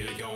Here we go.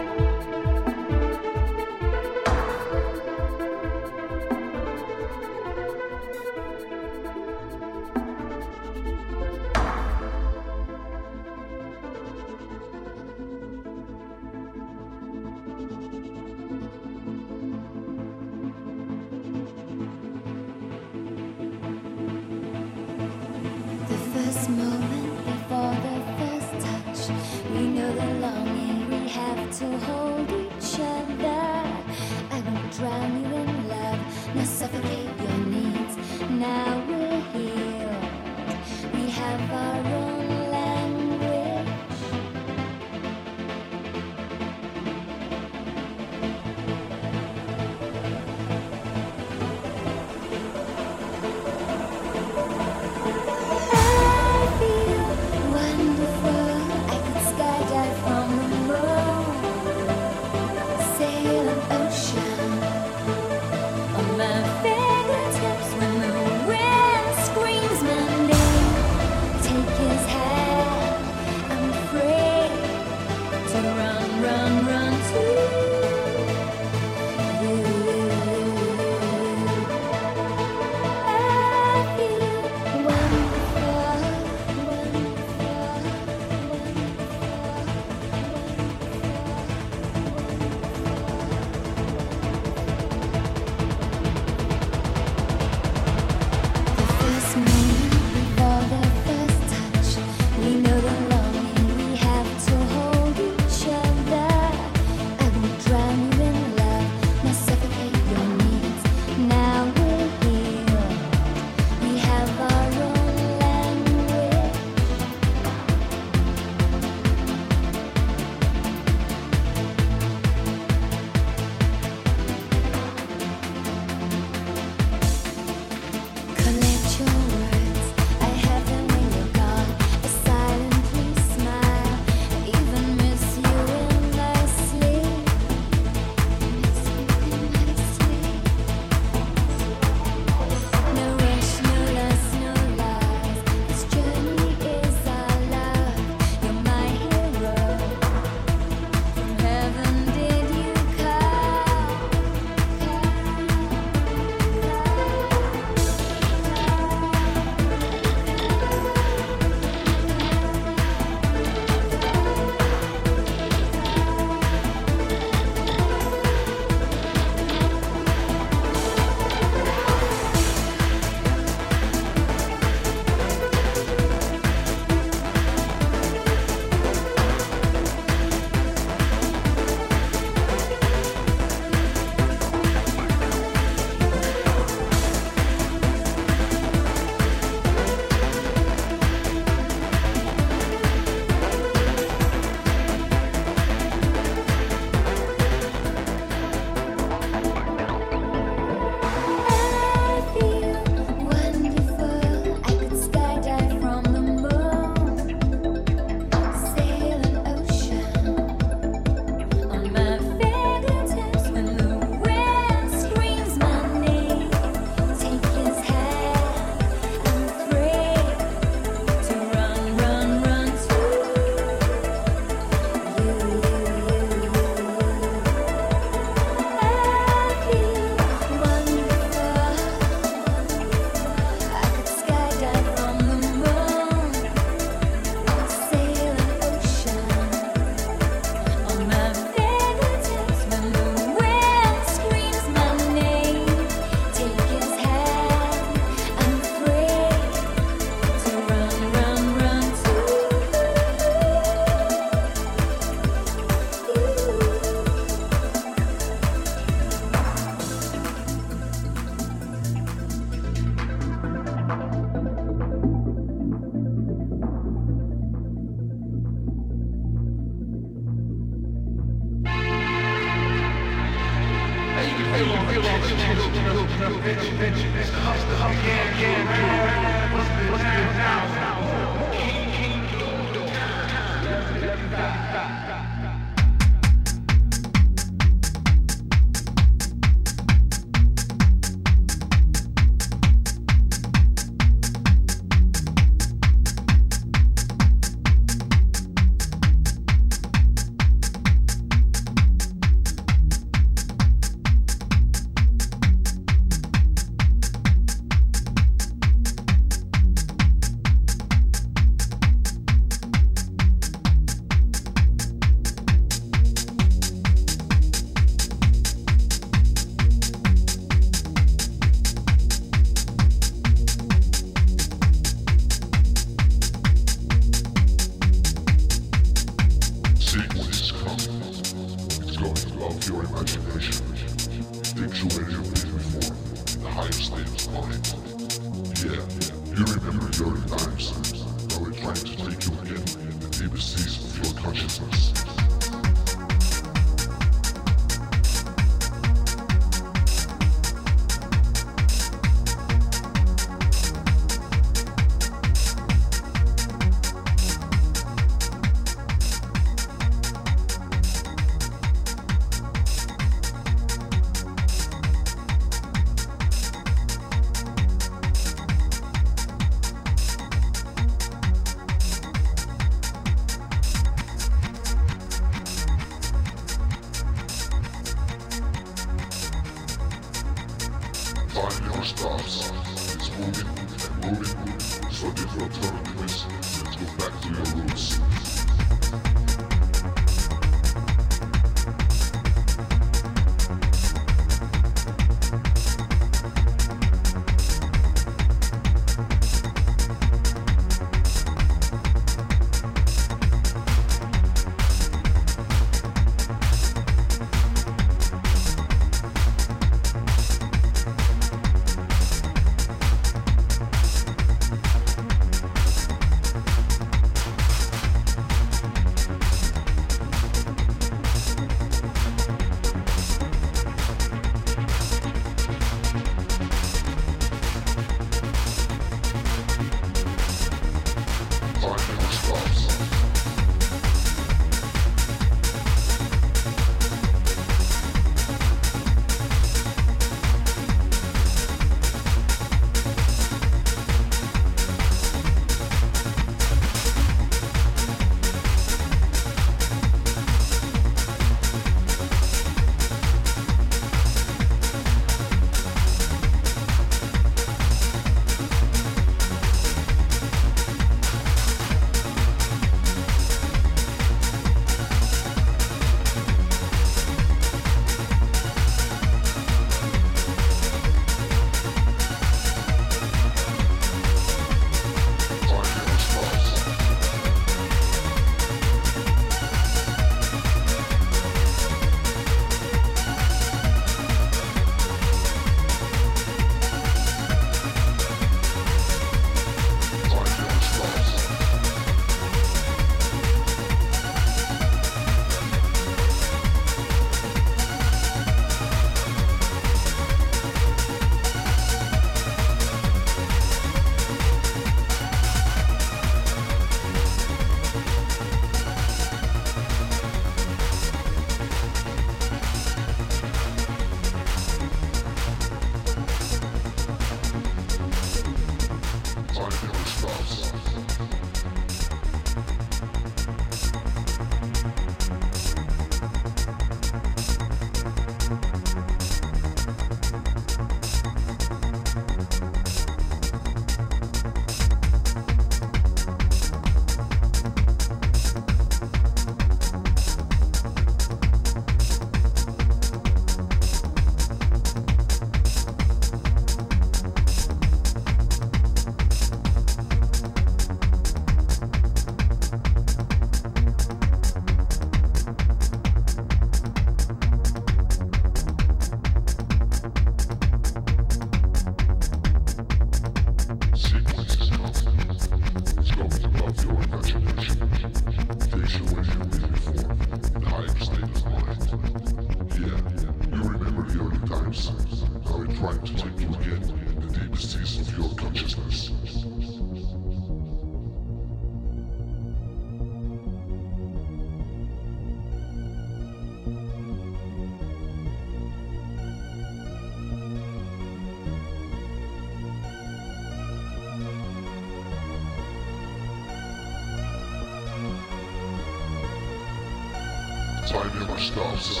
stops.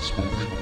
Spoken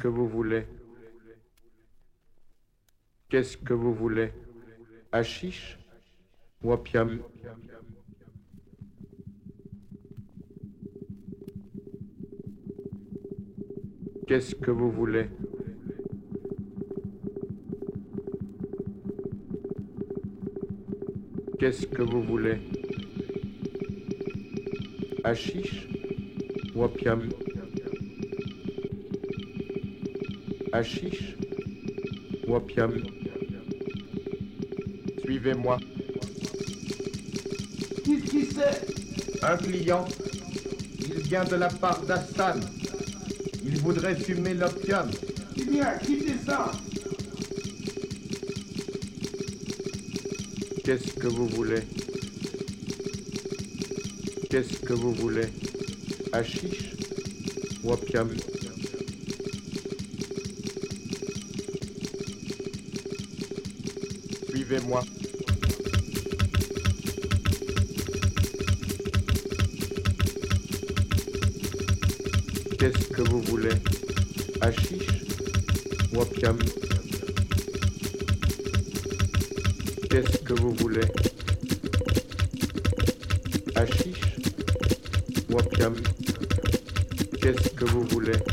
que vous voulez. Qu'est-ce que vous voulez? Hachiche ou opium? Qu'est-ce que vous voulez? Qu'est-ce que vous voulez? Hachiche ou opium? Hachiche ou opium Suivez-moi. Qu'est-ce qui c'est Un client. Il vient de la part d'Astan. Il voudrait fumer l'opium. Eh bien, quittez ça? Qu'est-ce que vous voulez? Qu'est-ce que vous voulez? Hachiche ou Qu'est-ce que vous voulez? Hachiche ou Qu'est-ce que vous voulez? Hachiche ou Qu'est-ce que vous voulez?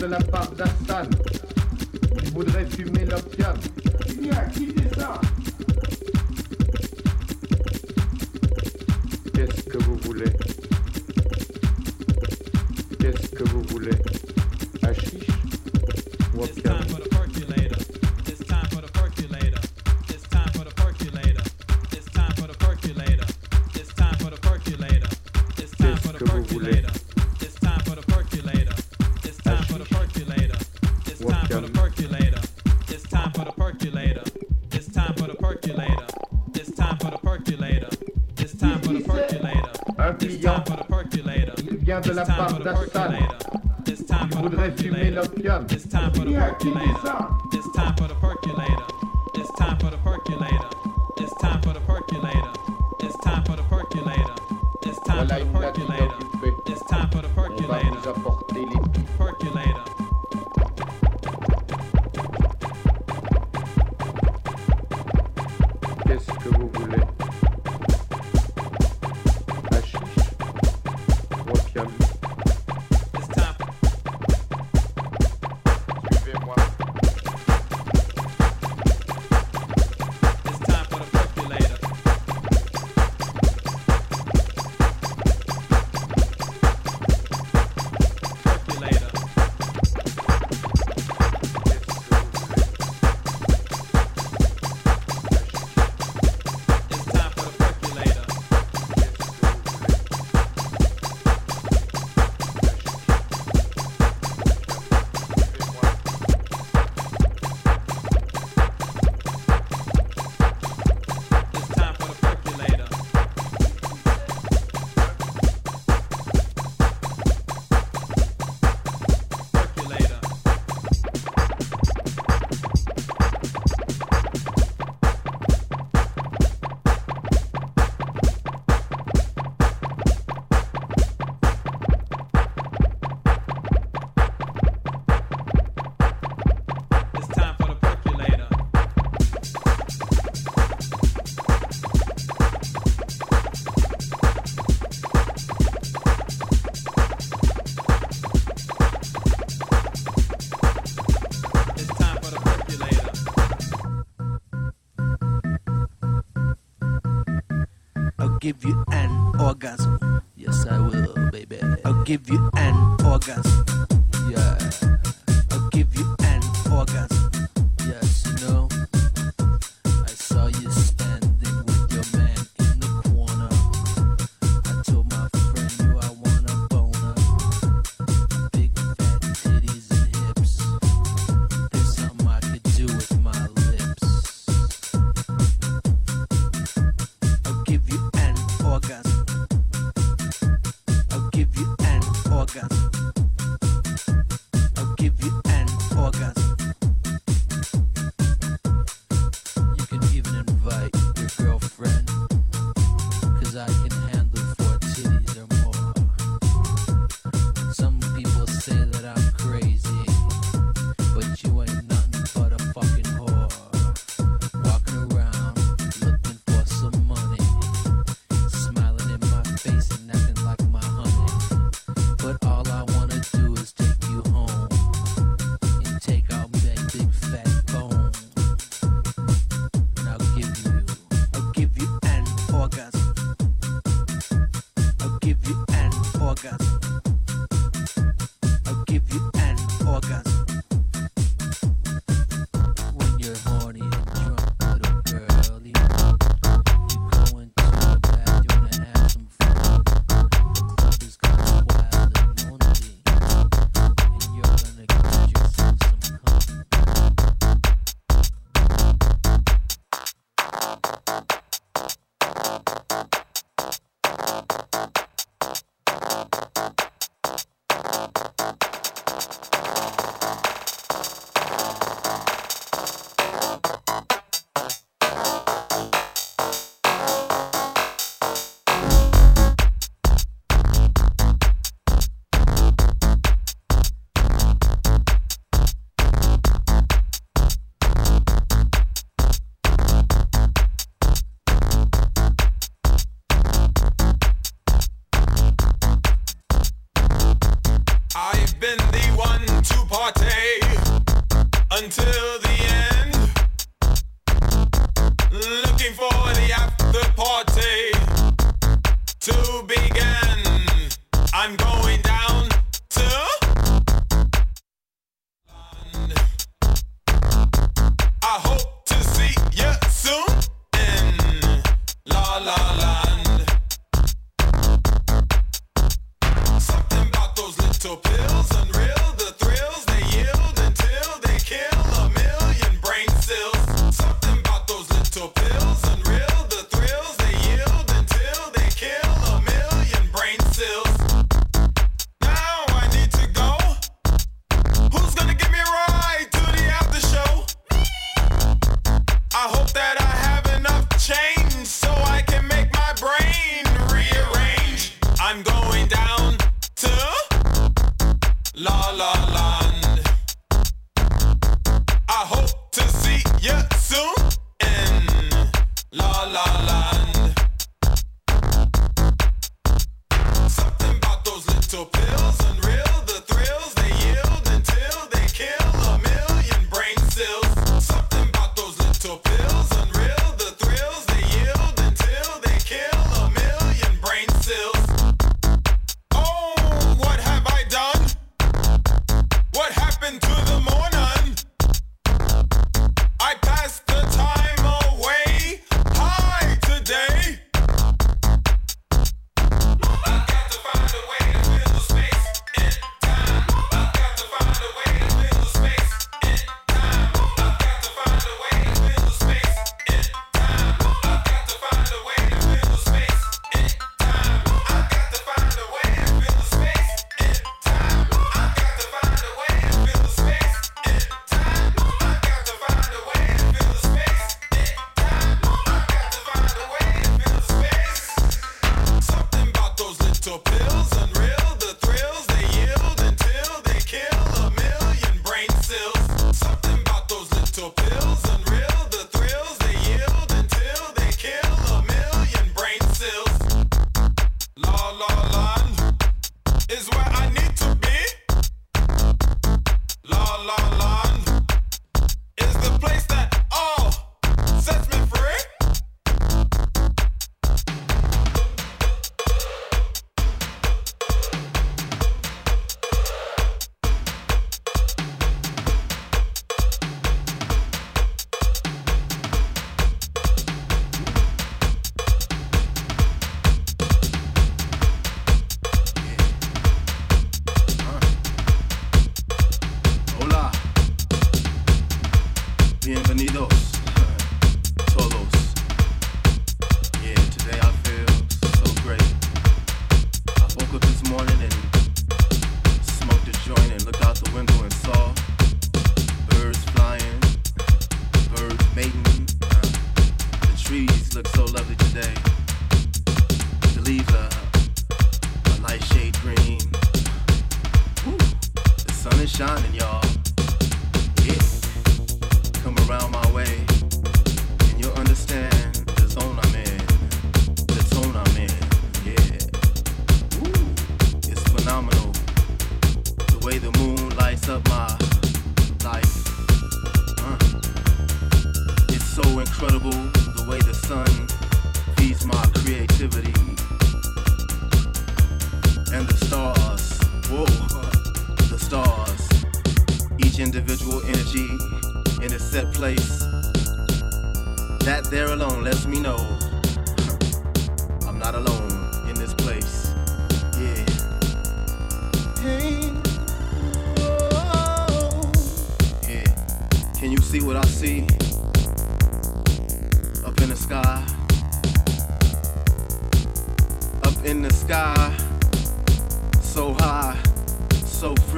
de la paz. la, la, la,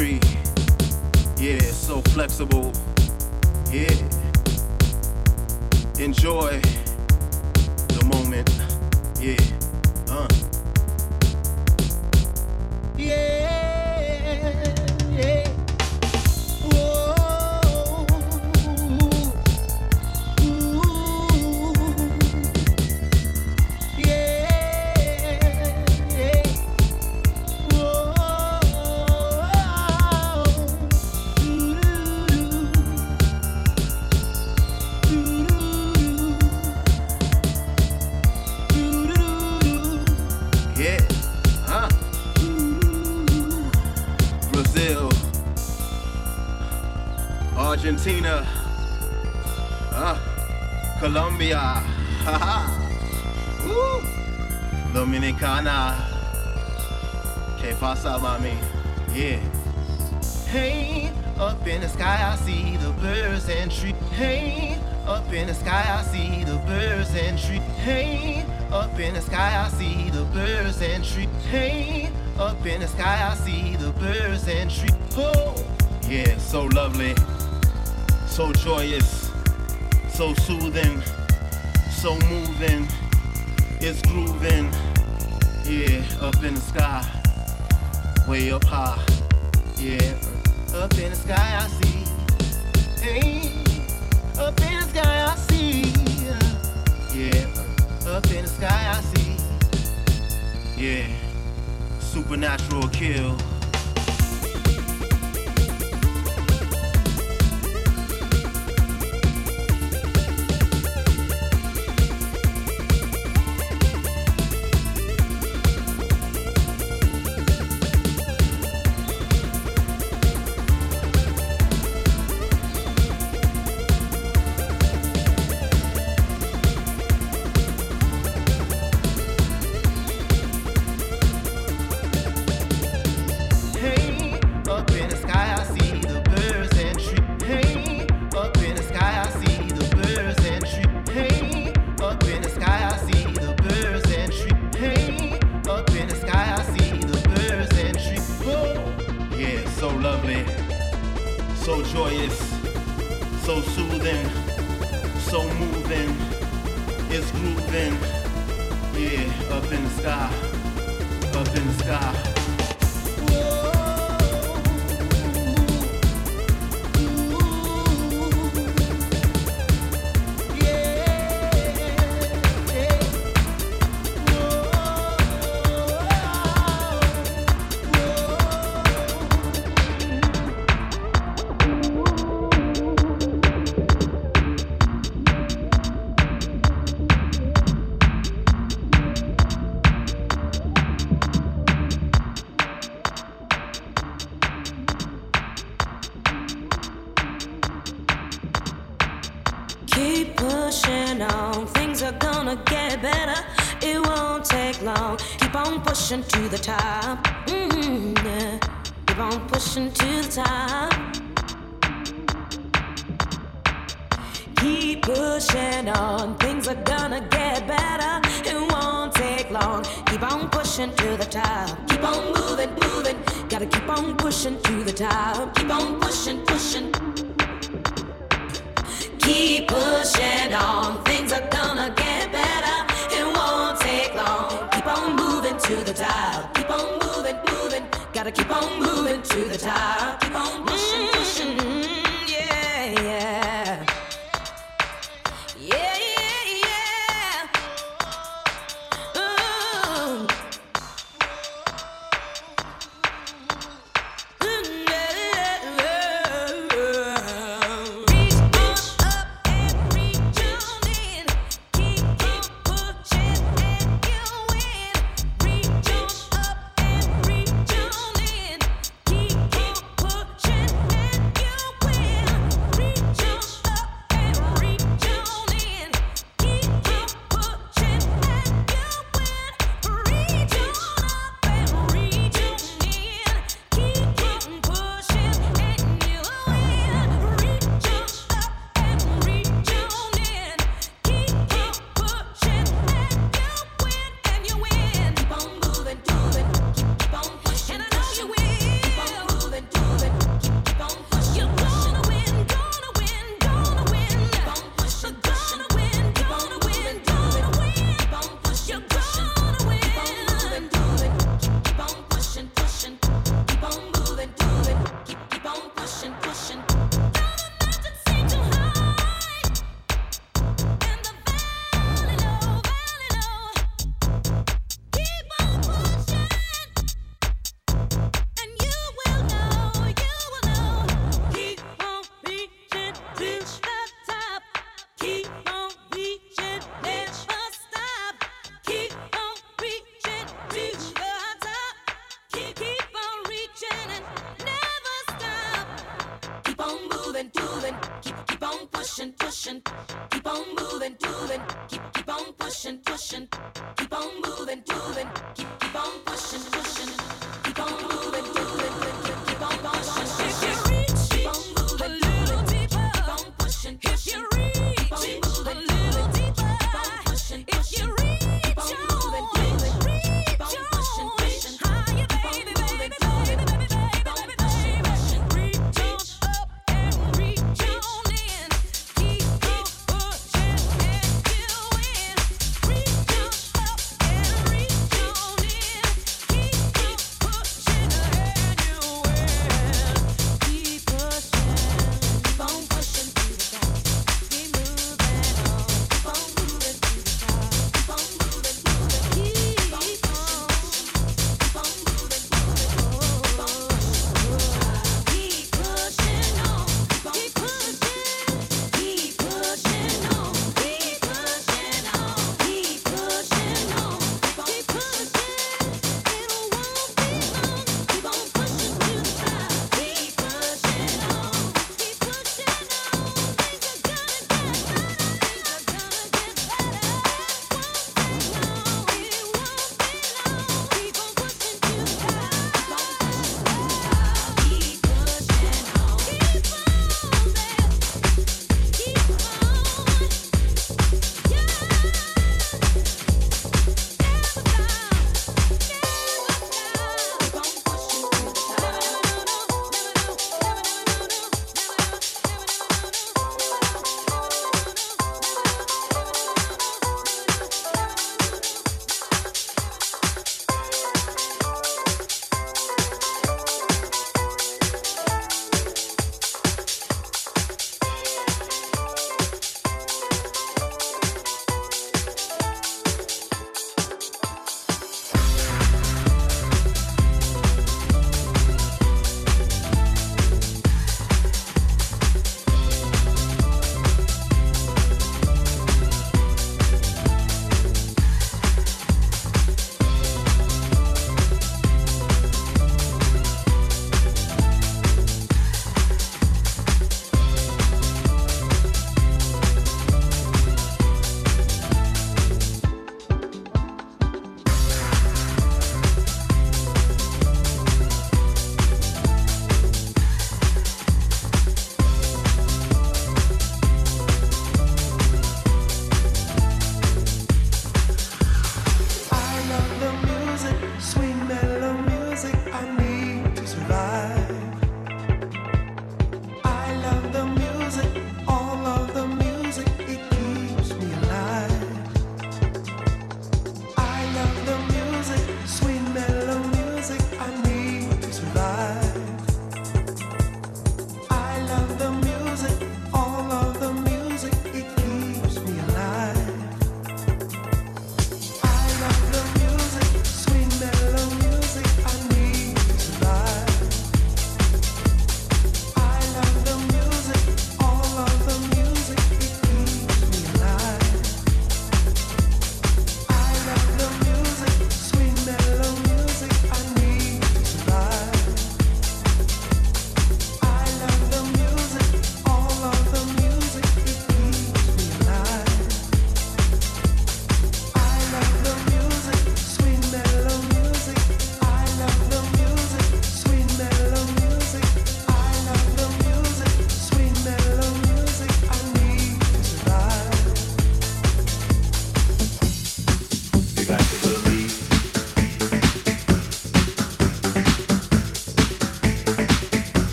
free. Yeah, so flexible. Yeah. Enjoy the moment. Yeah. Uh. Yeah. Hey, up in the sky I see the birds and trees. Hey, up in the sky I see the birds and trees. Hey, up in the sky I see the birds and trees. Hey, up in the sky I see the birds and trees. Oh, yeah, so lovely, so joyous, so soothing, so moving. It's grooving, yeah, up in the sky, way up high. Yeah, up in the sky I see. Hey, up in the sky I see. Yeah, up in the sky I see. Yeah, supernatural kill.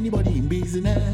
Anybody in business.